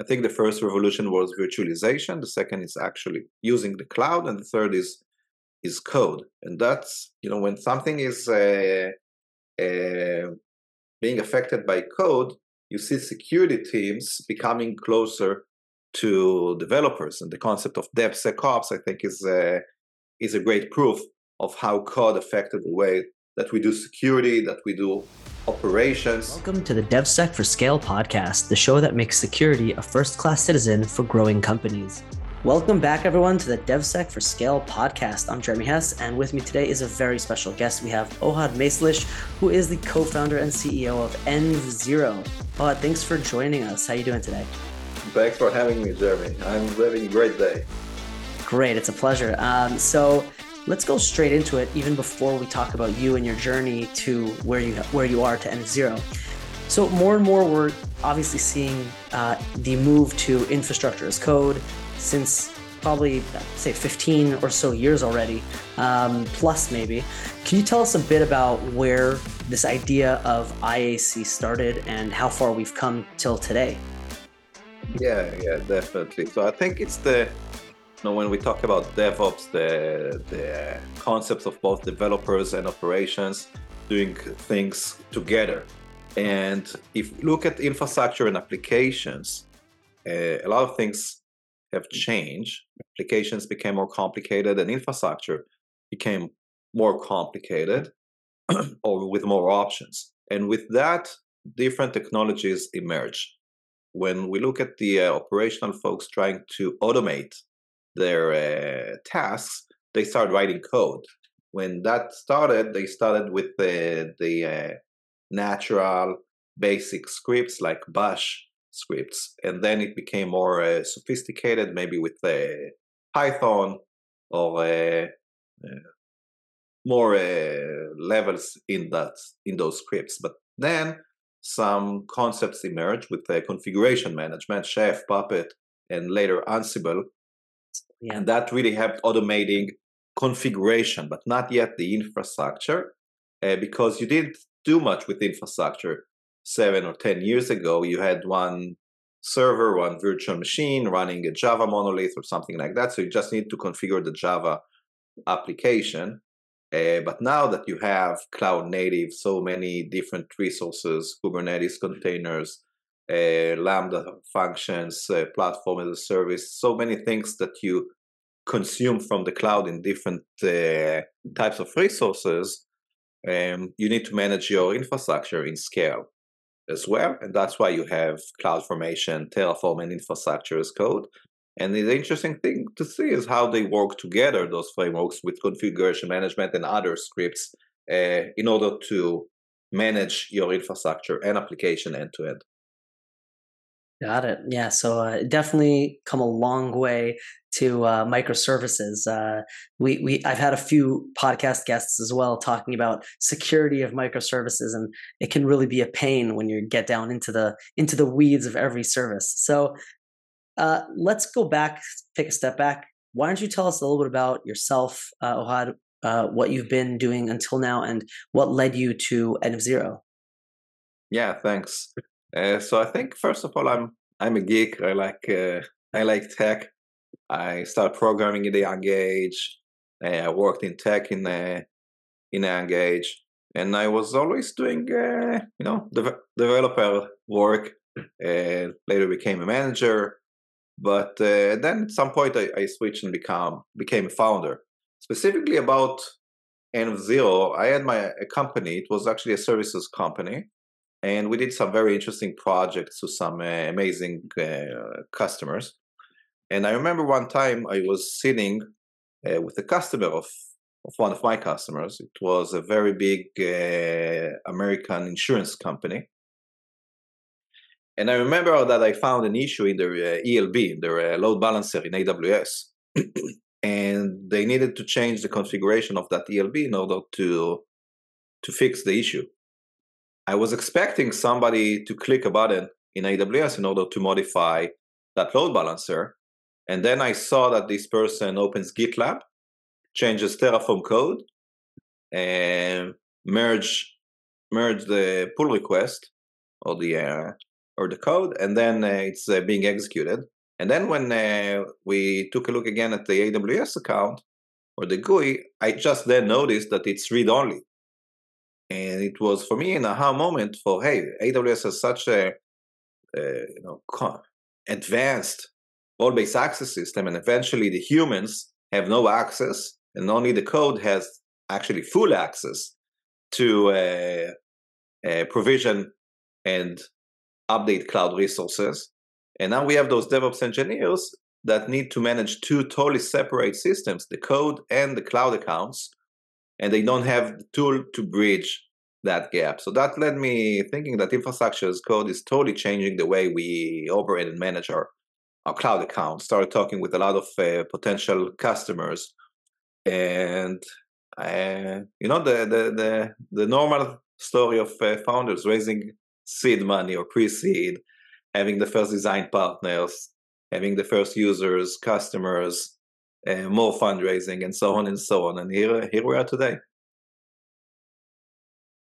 I think the first revolution was virtualization. The second is actually using the cloud, and the third is is code. And that's you know when something is uh, uh, being affected by code, you see security teams becoming closer to developers. And the concept of DevSecOps, I think, is a, is a great proof of how code affected the way that we do security, that we do operations. Welcome to the DevSec for Scale podcast, the show that makes security a first class citizen for growing companies. Welcome back, everyone, to the DevSec for Scale podcast. I'm Jeremy Hess, and with me today is a very special guest. We have Ohad Maislish, who is the co-founder and CEO of env0. Ohad, thanks for joining us. How are you doing today? Thanks for having me, Jeremy. I'm having a great day. Great, it's a pleasure. Um, so let's go straight into it, even before we talk about you and your journey to where you where you are to env0. So more and more, we're obviously seeing uh, the move to infrastructure as code since probably say 15 or so years already, um, plus maybe. Can you tell us a bit about where this idea of IAC started and how far we've come till today? Yeah, yeah, definitely. So I think it's the know when we talk about DevOps, the the concepts of both developers and operations doing things together. And if you look at infrastructure and applications, uh, a lot of things have changed. Applications became more complicated, and infrastructure became more complicated or with more options. And with that, different technologies emerge. When we look at the uh, operational folks trying to automate their uh, tasks, they start writing code. When that started, they started with the, the uh, natural basic scripts like bash scripts and then it became more uh, sophisticated maybe with uh, python or uh, uh more levels in that in those scripts but then some concepts emerged with the configuration management chef puppet and later ansible yeah. and that really helped automating configuration but not yet the infrastructure uh, because you didn't do much with infrastructure seven or 10 years ago, you had one server, one virtual machine running a Java monolith or something like that. So you just need to configure the Java application. Uh, but now that you have cloud native, so many different resources, Kubernetes containers, Lambda functions, uh, platform as a service, so many things that you consume from the cloud in different uh, types of resources, um, you need to manage your infrastructure in scale as well. And that's why you have CloudFormation, Terraform, and infrastructure as code. And the interesting thing to see is how they work together, those frameworks, with configuration management and other scripts uh, in order to manage your infrastructure and application end to end. Got it. Yeah. So uh, definitely come a long way to uh, microservices. Uh, we we I've had a few podcast guests as well talking about security of microservices, and it can really be a pain when you get down into the into the weeds of every service. So uh, let's go back, take a step back. Why don't you tell us a little bit about yourself, uh, Ohad, uh, what you've been doing until now, and what led you to env0? Yeah, thanks. Uh, so I think first of all, I'm I'm a geek. I like uh, I like tech. I started programming at a young age. Uh, I worked in tech in a in a young age, and I was always doing uh, you know de- developer work. Later became a manager, but uh, then at some point I, I switched and become became a founder. Specifically about env0, I had my a company. It was actually a services company and we did some very interesting projects to some uh, amazing uh, customers. And I remember one time I was sitting uh, with a customer of, of one of my customers. It was a very big uh, American insurance company. And I remember that I found an issue in their uh, ELB, their uh, load balancer in AWS. and they needed to change the configuration of that ELB in order to, to fix the issue. I was expecting somebody to click a button in AWS in order to modify that load balancer. And then I saw that this person opens GitLab, changes Terraform code, and merge merge the pull request or the uh, or the code, and then uh, it's uh, being executed. And then when uh, we took a look again at the AWS account or the GUI, I just then noticed that it's read only. And it was for me an aha moment for hey, AWS has such a you know advanced role-based access system, and eventually the humans have no access, and only the code has actually full access to uh, uh, provision and update cloud resources. And now we have those DevOps engineers that need to manage two totally separate systems, the code and the cloud accounts, and they don't have the tool to bridge that gap. So that led me thinking that infrastructure as code is totally changing the way we operate and manage our, our cloud accounts. Started talking with a lot of uh, potential customers, and uh, you know the, the the the normal story of uh, founders raising seed money or pre-seed, having the first design partners, having the first users, customers, uh, more fundraising, and so on and so on. And here here we are today.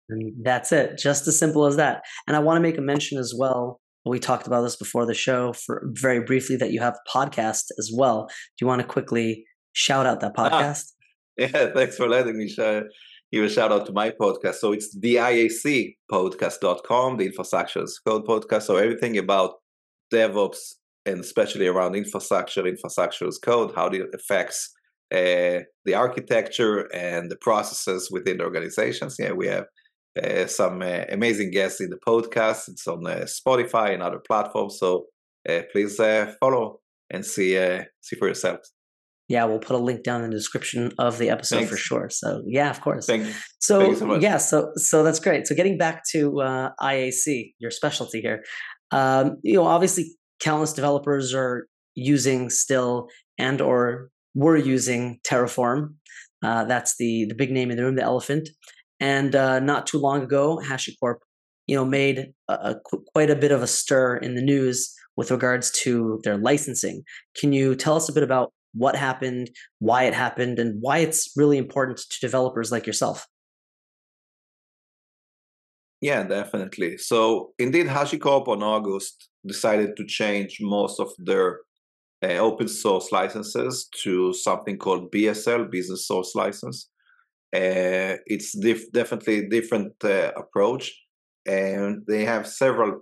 And that's it, just as simple as that. And I want to make a mention as well. We talked about this before the show for very briefly that you have a podcast as well. Do you want to quickly shout out that ah, podcast? Yeah, thanks for letting me share, give a shout out to my podcast. So it's the IAC podcast.com, the infrastructure as code podcast. So everything about DevOps and especially around infrastructure, infrastructure as code, how it affects uh, the architecture and the processes within the organizations. Yeah, we have uh, some uh, amazing guests in the podcast. It's on uh, Spotify and other platforms. So uh, please uh, follow and see see for yourselves yeah, we'll put a link down in the description of the episode Thanks. for sure. So yeah, of course. Thank you. So, Thank you so yeah, so so that's great. So getting back to uh, IAC, your specialty here, um, you know, obviously countless developers are using still and or were using Terraform. Uh, that's the the big name in the room, the elephant. And uh, not too long ago, HashiCorp, you know, made a, a, quite a bit of a stir in the news with regards to their licensing. Can you tell us a bit about what happened, why it happened, and why it's really important to developers like yourself. Yeah, definitely. So indeed, HashiCorp on August decided to change most of their uh, open source licenses to something called BSL, Business Source License. Uh, it's dif- definitely a different uh, approach, and they have several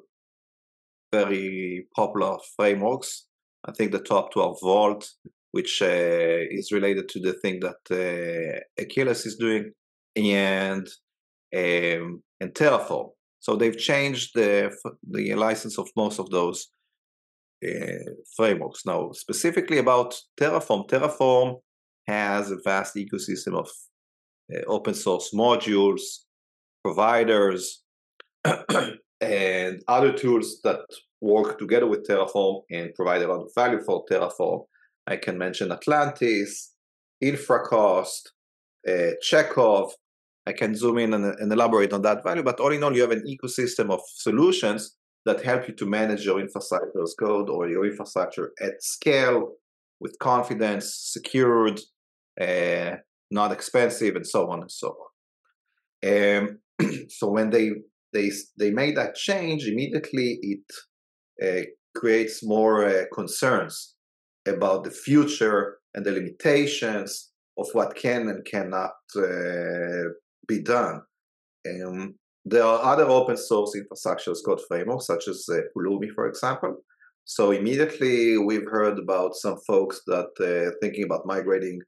very popular frameworks. I think the top two are Vault, which is related to the thing that Achilles is doing, and um, and Terraform. So they've changed the the license of most of those uh, frameworks. Now, specifically about Terraform, Terraform has a vast ecosystem of uh, open source modules, providers, and other tools that work together with Terraform and provide a lot of value for Terraform. I can mention Atlantis, Infracost, uh, Checkov. I can zoom in and, and, elaborate on that value, but all in all, you have an ecosystem of solutions that help you to manage your infrastructure as code or your infrastructure at scale with confidence, secured, uh, not expensive, and so on and so on. Um, so when they they they made that change, immediately it uh, creates more uh, concerns about the future and the limitations of what can and cannot uh, be done. Um, there are other open source infrastructures as code frameworks, such as uh, Pulumi, for example. So immediately we've heard about some folks that uh, thinking about migrating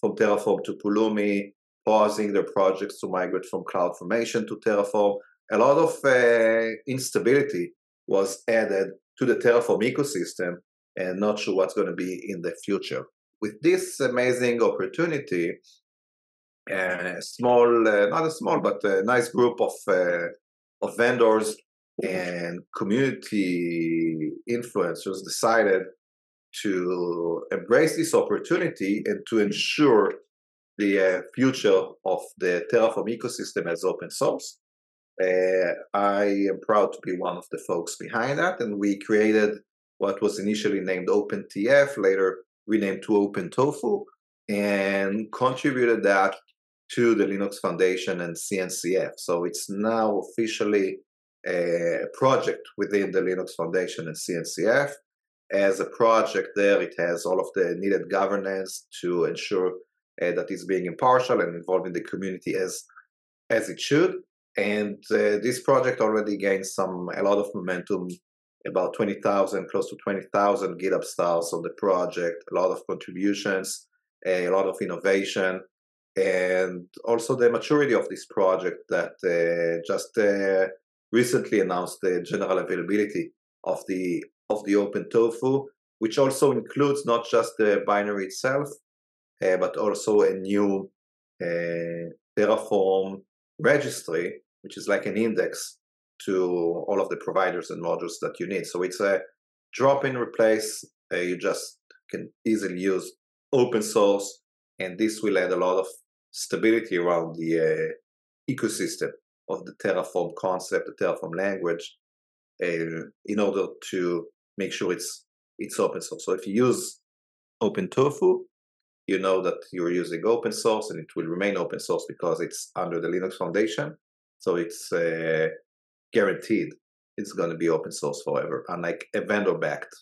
from Terraform to Pulumi, pausing their projects to migrate from CloudFormation to Terraform. A lot of uh, instability was added to the Terraform ecosystem and not sure what's going to be in the future. With this amazing opportunity, a small, uh, not a small, but a nice group of uh, of vendors and community influencers decided to embrace this opportunity and to ensure the uh, future of the Terraform ecosystem as open source. Uh, I am proud to be one of the folks behind that, and we created what was initially named OpenTF, later renamed to OpenTofu, and contributed that to the Linux Foundation and CNCF. So it's now officially a project within the Linux Foundation and CNCF. As a project there, it has all of the needed governance to ensure uh, that it's being impartial and involving the community as as it should. And uh, this project already gained some a lot of momentum. About twenty thousand, close to twenty thousand GitHub stars on the project. A lot of contributions, a lot of innovation, and also the maturity of this project that uh, just uh, recently announced the general availability of the of the Open Tofu, which also includes not just the binary itself, uh, but also a new uh, Terraform registry, which is like an index to all of the providers and modules that you need. So it's a drop-in replace. Uh, you just can easily use open source, and this will add a lot of stability around the uh, ecosystem of the Terraform concept, the Terraform language, uh, in order to make sure it's it's open source. So if you use OpenTofu, you know that you're using open source and it will remain open source because it's under the Linux Foundation. So it's uh, guaranteed it's going to be open source forever, unlike a vendor backed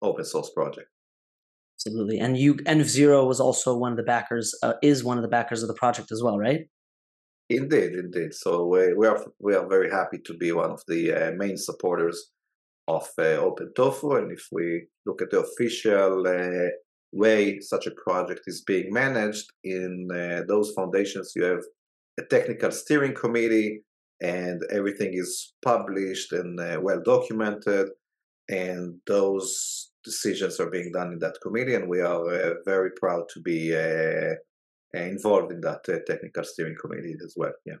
open source project. Absolutely. And you, env0 was also one of the backers, uh, is one of the backers of the project as well, right? Indeed, indeed. So we, we are we are very happy to be one of the uh, main supporters of uh, Open Tofu, and if we look at the official uh, way such a project is being managed in uh, those foundations, you have a technical steering committee, and everything is published and uh, well documented, and those decisions are being done in that committee, and we are uh, very proud to be involved in that technical steering committee as well. Yeah.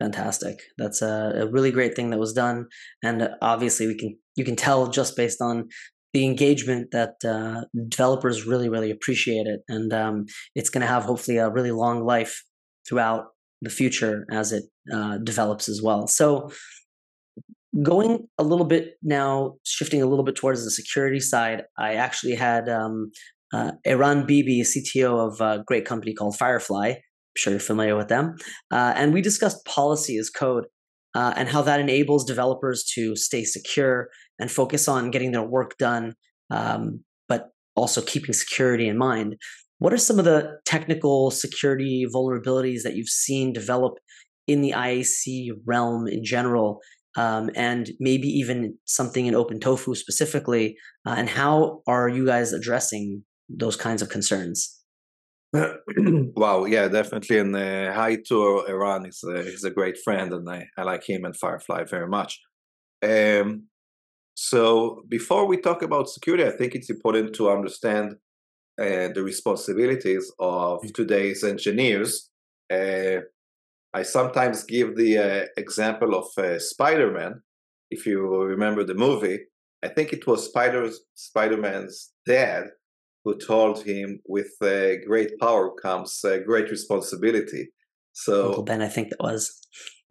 Fantastic. That's a, a, really great thing that was done, and obviously we can you can tell just based on the engagement that uh, developers really really appreciate it, and um, it's going to have hopefully a really long life throughout the future as it uh, develops as well. So going a little bit now, shifting a little bit towards the security side, I actually had um, uh, Eran Bibi, CTO of a great company called Firefly I'm sure you're familiar with them. Uh, and we discussed policy as code uh, and how that enables developers to stay secure and focus on getting their work done, um, but also keeping security in mind. What are some of the technical security vulnerabilities that you've seen develop in the IAC realm in general, um, and maybe even something in OpenTofu specifically? Uh, and how are you guys addressing those kinds of concerns? wow, yeah, definitely. And uh, hi to Eran He's a, he's a great friend, and I, I like him and Firefly very much. Um, so before we talk about security, I think it's important to understand uh, the responsibilities of mm. today's engineers. Uh, I sometimes give the uh, example of uh, Spider-Man. If you remember the movie, I think it was Spider's Spider-Man's dad who told him, "With uh, great power comes uh, great responsibility." So Uncle Ben, I think that was.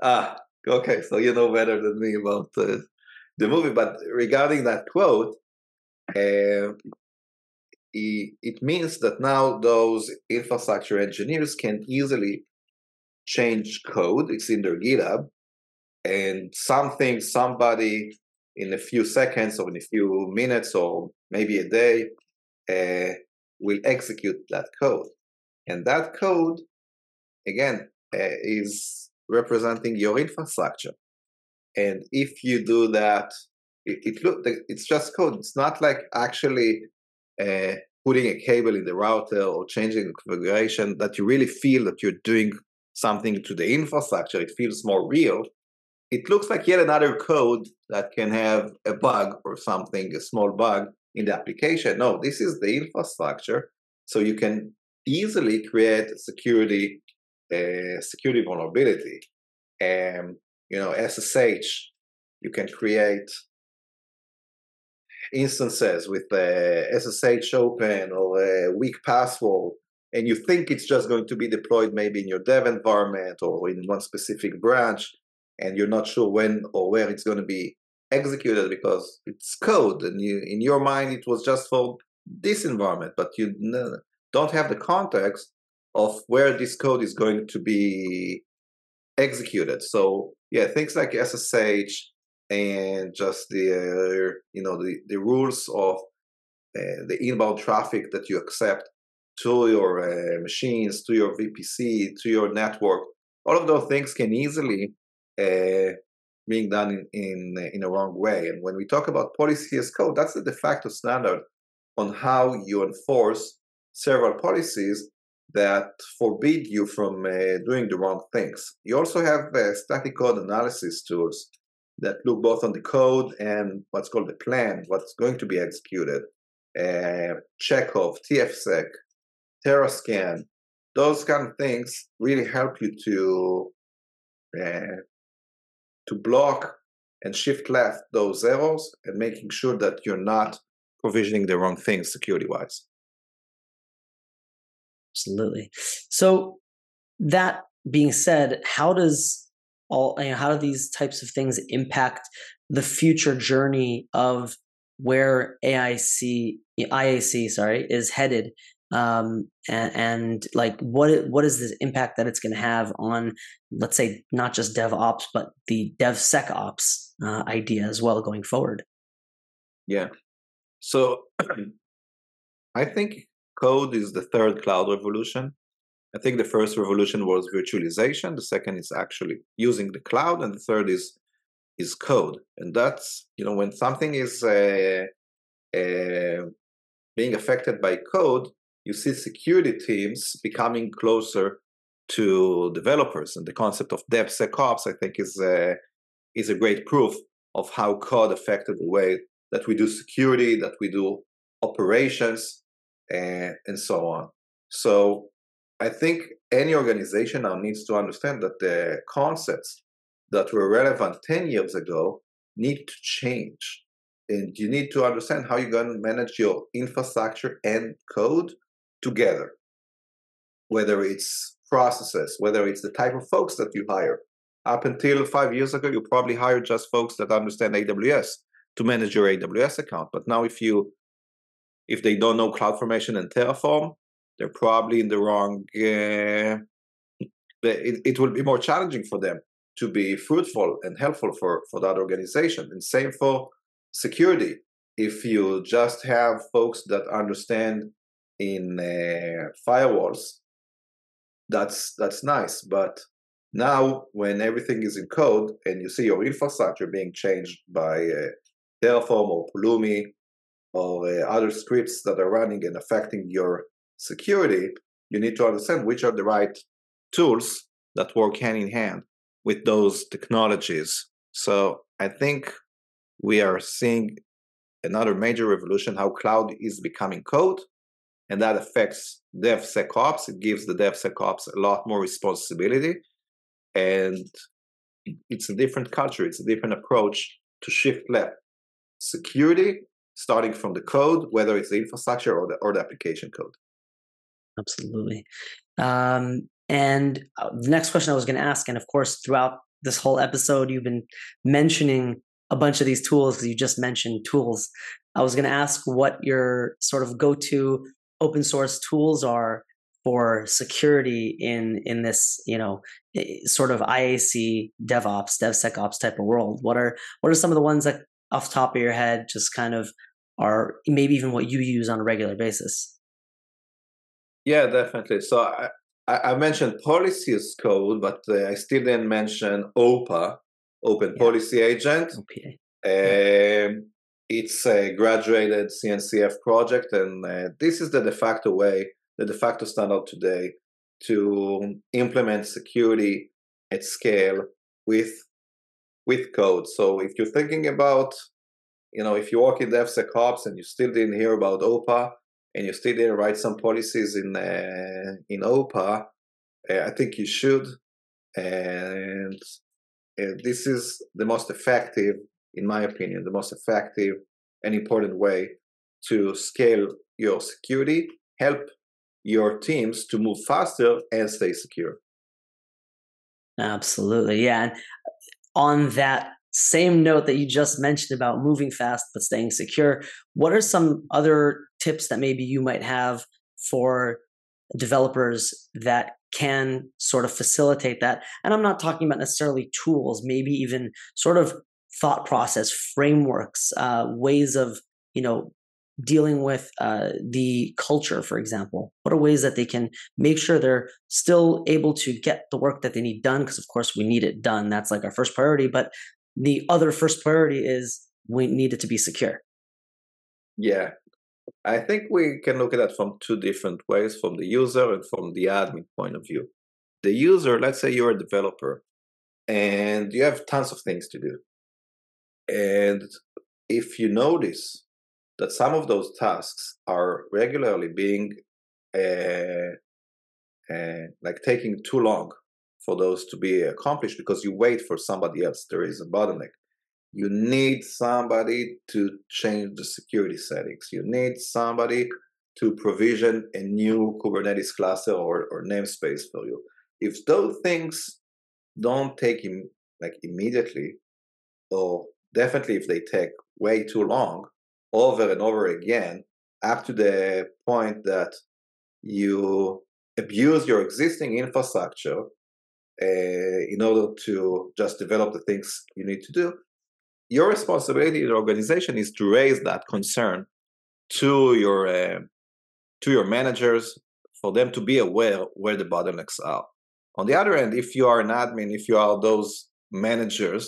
Ah, okay. So you know better than me about uh, the movie. But regarding that quote, uh, it, it means that now those infrastructure engineers can easily change code. It's in their GitHub, and something somebody in a few seconds or in a few minutes or maybe a day uh, will execute that code. And that code, again, uh, is representing your infrastructure. And if you do that, it, it it's just code. It's not like actually uh, putting a cable in the router or changing the configuration that you really feel that you're doing something to the infrastructure. It feels more real. It looks like yet another code that can have a bug or something, a small bug, in the application. No, this is the infrastructure. So you can easily create security uh, security vulnerability. And you know, SSH, you can create instances with uh, SSH open or a weak password, and you think it's just going to be deployed maybe in your dev environment or in one specific branch, and you're not sure when or where it's going to be executed because it's code and you in your mind it was just for this environment but you don't have the context of where this code is going to be executed. So yeah, things like SSH and just the uh, you know the the rules of uh, the inbound traffic that you accept to your uh, machines, to your VPC, to your network. All of those things can easily uh, being done in, in in a wrong way. And when we talk about policy as code, that's the de facto standard on how you enforce several policies that forbid you from uh, doing the wrong things. You also have uh, static code analysis tools that look both on the code and what's called the plan, what's going to be executed. Uh, Checkov, TFSec, Terrascan, those kind of things really help you to uh, to block and shift left those errors and making sure that you're not provisioning the wrong things security wise. Absolutely. So that being said, how does all you know, how do these types of things impact the future journey of where AIC IAC sorry is headed um, and, and, like what what is the impact that it's going to have on let's say not just DevOps but the DevSecOps uh, idea as well going forward? Yeah, so I think code is the third cloud revolution. I think the first revolution was virtualization. The second is actually using the cloud, and the third is is code. And that's you know when something is uh, uh, being affected by code, you see security teams becoming closer to developers. And the concept of DevSecOps, I think, is a, is a great proof of how code affected the way that we do security, that we do operations, and, and so on. So I think any organization now needs to understand that the concepts that were relevant 10 years ago need to change. And you need to understand how you're going to manage your infrastructure and code together, whether it's processes, whether it's the type of folks that you hire. Up until five years ago, you probably hired just folks that understand AWS to manage your AWS account. But now, if you if they don't know CloudFormation and Terraform, they're probably in the wrong. Uh, it, it will be more challenging for them to be fruitful and helpful for for that organization. And same for security. If you just have folks that understand in uh, firewalls, that's that's nice. But now, when everything is in code and you see your infrastructure being changed by uh, Terraform or Pulumi or uh, other scripts that are running and affecting your security, you need to understand which are the right tools that work hand in hand with those technologies. So I think we are seeing another major revolution how cloud is becoming code and that affects DevSecOps. It gives the DevSecOps a lot more responsibility, and it's a different culture. It's a different approach to shift left security, starting from the code, whether it's the infrastructure or the or the application code. Absolutely. Um, and uh, the next question I was going to ask, and of course, throughout this whole episode, you've been mentioning a bunch of these tools because you just mentioned tools. I was going to ask what your sort of go to open source tools are for security in in this you know sort of IAC DevOps DevSecOps type of world? What are what are some of the ones that off the top of your head just kind of are maybe even what you use on a regular basis? Yeah, definitely. So I, I mentioned policy as code, but uh, I still didn't mention OPA, Open yeah. Policy Agent. OPA. Um, it's a graduated CNCF project, and uh, this is the de facto way, the de facto standard today to implement security at scale with with code. So if you're thinking about, you know, if you work in DevSecOps and you still didn't hear about OPA and you still didn't write some policies in uh, in OPA, uh, I think you should. And this is the most effective in my opinion, the most effective and important way to scale your security, help your teams to move faster and stay secure. Absolutely. Yeah. And on that same note that you just mentioned about moving fast but staying secure, what are some other tips that maybe you might have for developers that can sort of facilitate that. And I'm not talking about necessarily tools, maybe even sort of thought process, frameworks, uh, ways of, you know, dealing with uh, the culture, for example? What are ways that they can make sure they're still able to get the work that they need done? Because, of course, we need it done. That's like our first priority. But the other first priority is we need it to be secure. Yeah. I think we can look at that from two different ways from the user and from the admin point of view. The user, let's say you're a developer and you have tons of things to do. And if you notice that some of those tasks are regularly being uh, uh, like taking too long for those to be accomplished because you wait for somebody else. There is a bottleneck. You need somebody to change the security settings. You need somebody to provision a new Kubernetes cluster or, or namespace for you. If those things don't take him like immediately, or definitely if they take way too long, over and over again up to the point that you abuse your existing infrastructure uh, in order to just develop the things you need to do, your responsibility in the organization is to raise that concern to your uh, to your managers for them to be aware where the bottlenecks are. On the other end, if you are an admin, if you are those managers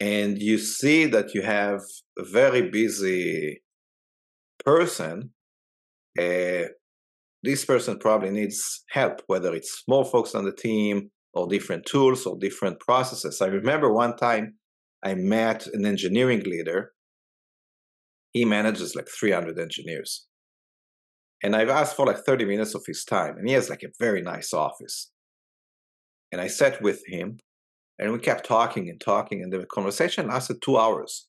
and you see that you have a very busy person, uh, this person probably needs help, whether it's more folks on the team or different tools or different processes. I remember one time I met an engineering leader. He manages like 300 engineers. And I've asked for like 30 minutes of his time, and he has like a very nice office. And I sat with him and we kept talking and talking, and the conversation lasted two hours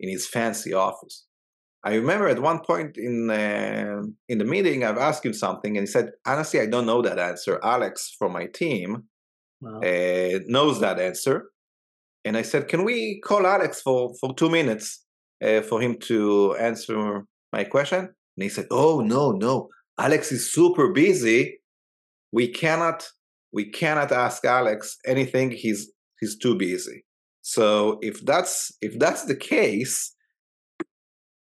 in his fancy office. I remember at one point in uh, in the meeting, I've asked him something, and he said, "Honestly, I don't know that answer. Alex from my team wow. uh, knows that answer." And I said, "Can we call Alex for for two minutes uh, for him to answer my question?" And he said, "Oh no, no, Alex is super busy. We cannot we cannot ask Alex anything. He's he's too busy. So if that's if that's the case,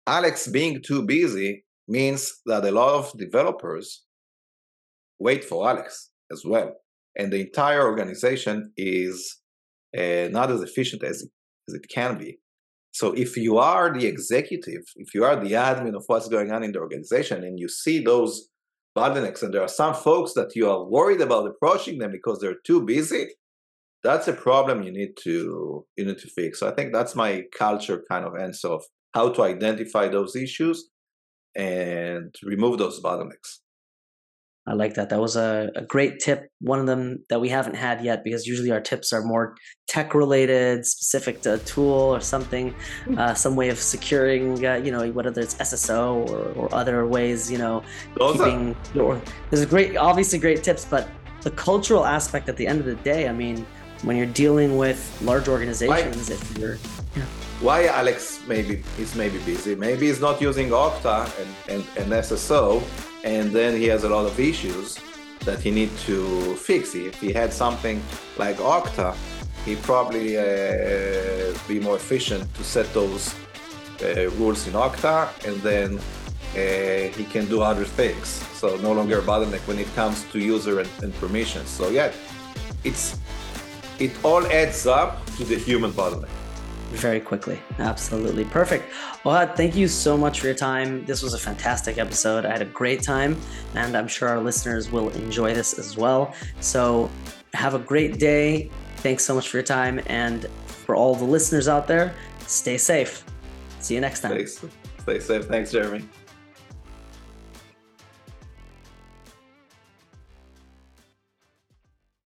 Alex being too busy means that a lot of developers wait for Alex as well, and the entire organization is uh, not as efficient as it, as it can be. So if you are the executive, if you are the admin of what's going on in the organization, and you see those bottlenecks and there are some folks that you are worried about approaching them because they're too busy that's a problem you need to you need to fix. So i think that's my culture kind of answer of how to identify those issues and remove those bottlenecks I like that. That was a, a great tip. One of them that we haven't had yet because usually our tips are more tech related, specific to a tool or something, hmm. uh, some way of securing, uh, you know, whether it's SSO or, or other ways, you know, Those keeping. Are- there's a great, obviously great tips, but the cultural aspect at the end of the day, I mean, when you're dealing with large organizations, why, if you're. Yeah. Why Alex maybe is maybe busy? Maybe he's not using Okta and, and, and SSO and then he has a lot of issues that he need to fix. If he had something like Okta, he probably uh, be more efficient to set those uh, rules in Okta, and then uh, he can do other things. So no longer a bottleneck when it comes to user and, and permissions. So yeah, it's it all adds up to the human bottleneck very quickly. Absolutely. Perfect. Ohad, thank you so much for your time. This was a fantastic episode. I had a great time, and I'm sure our listeners will enjoy this as well. So, have a great day. Thanks so much for your time. And for all the listeners out there, stay safe. See you next time. Stay, stay safe. Thanks, Jeremy.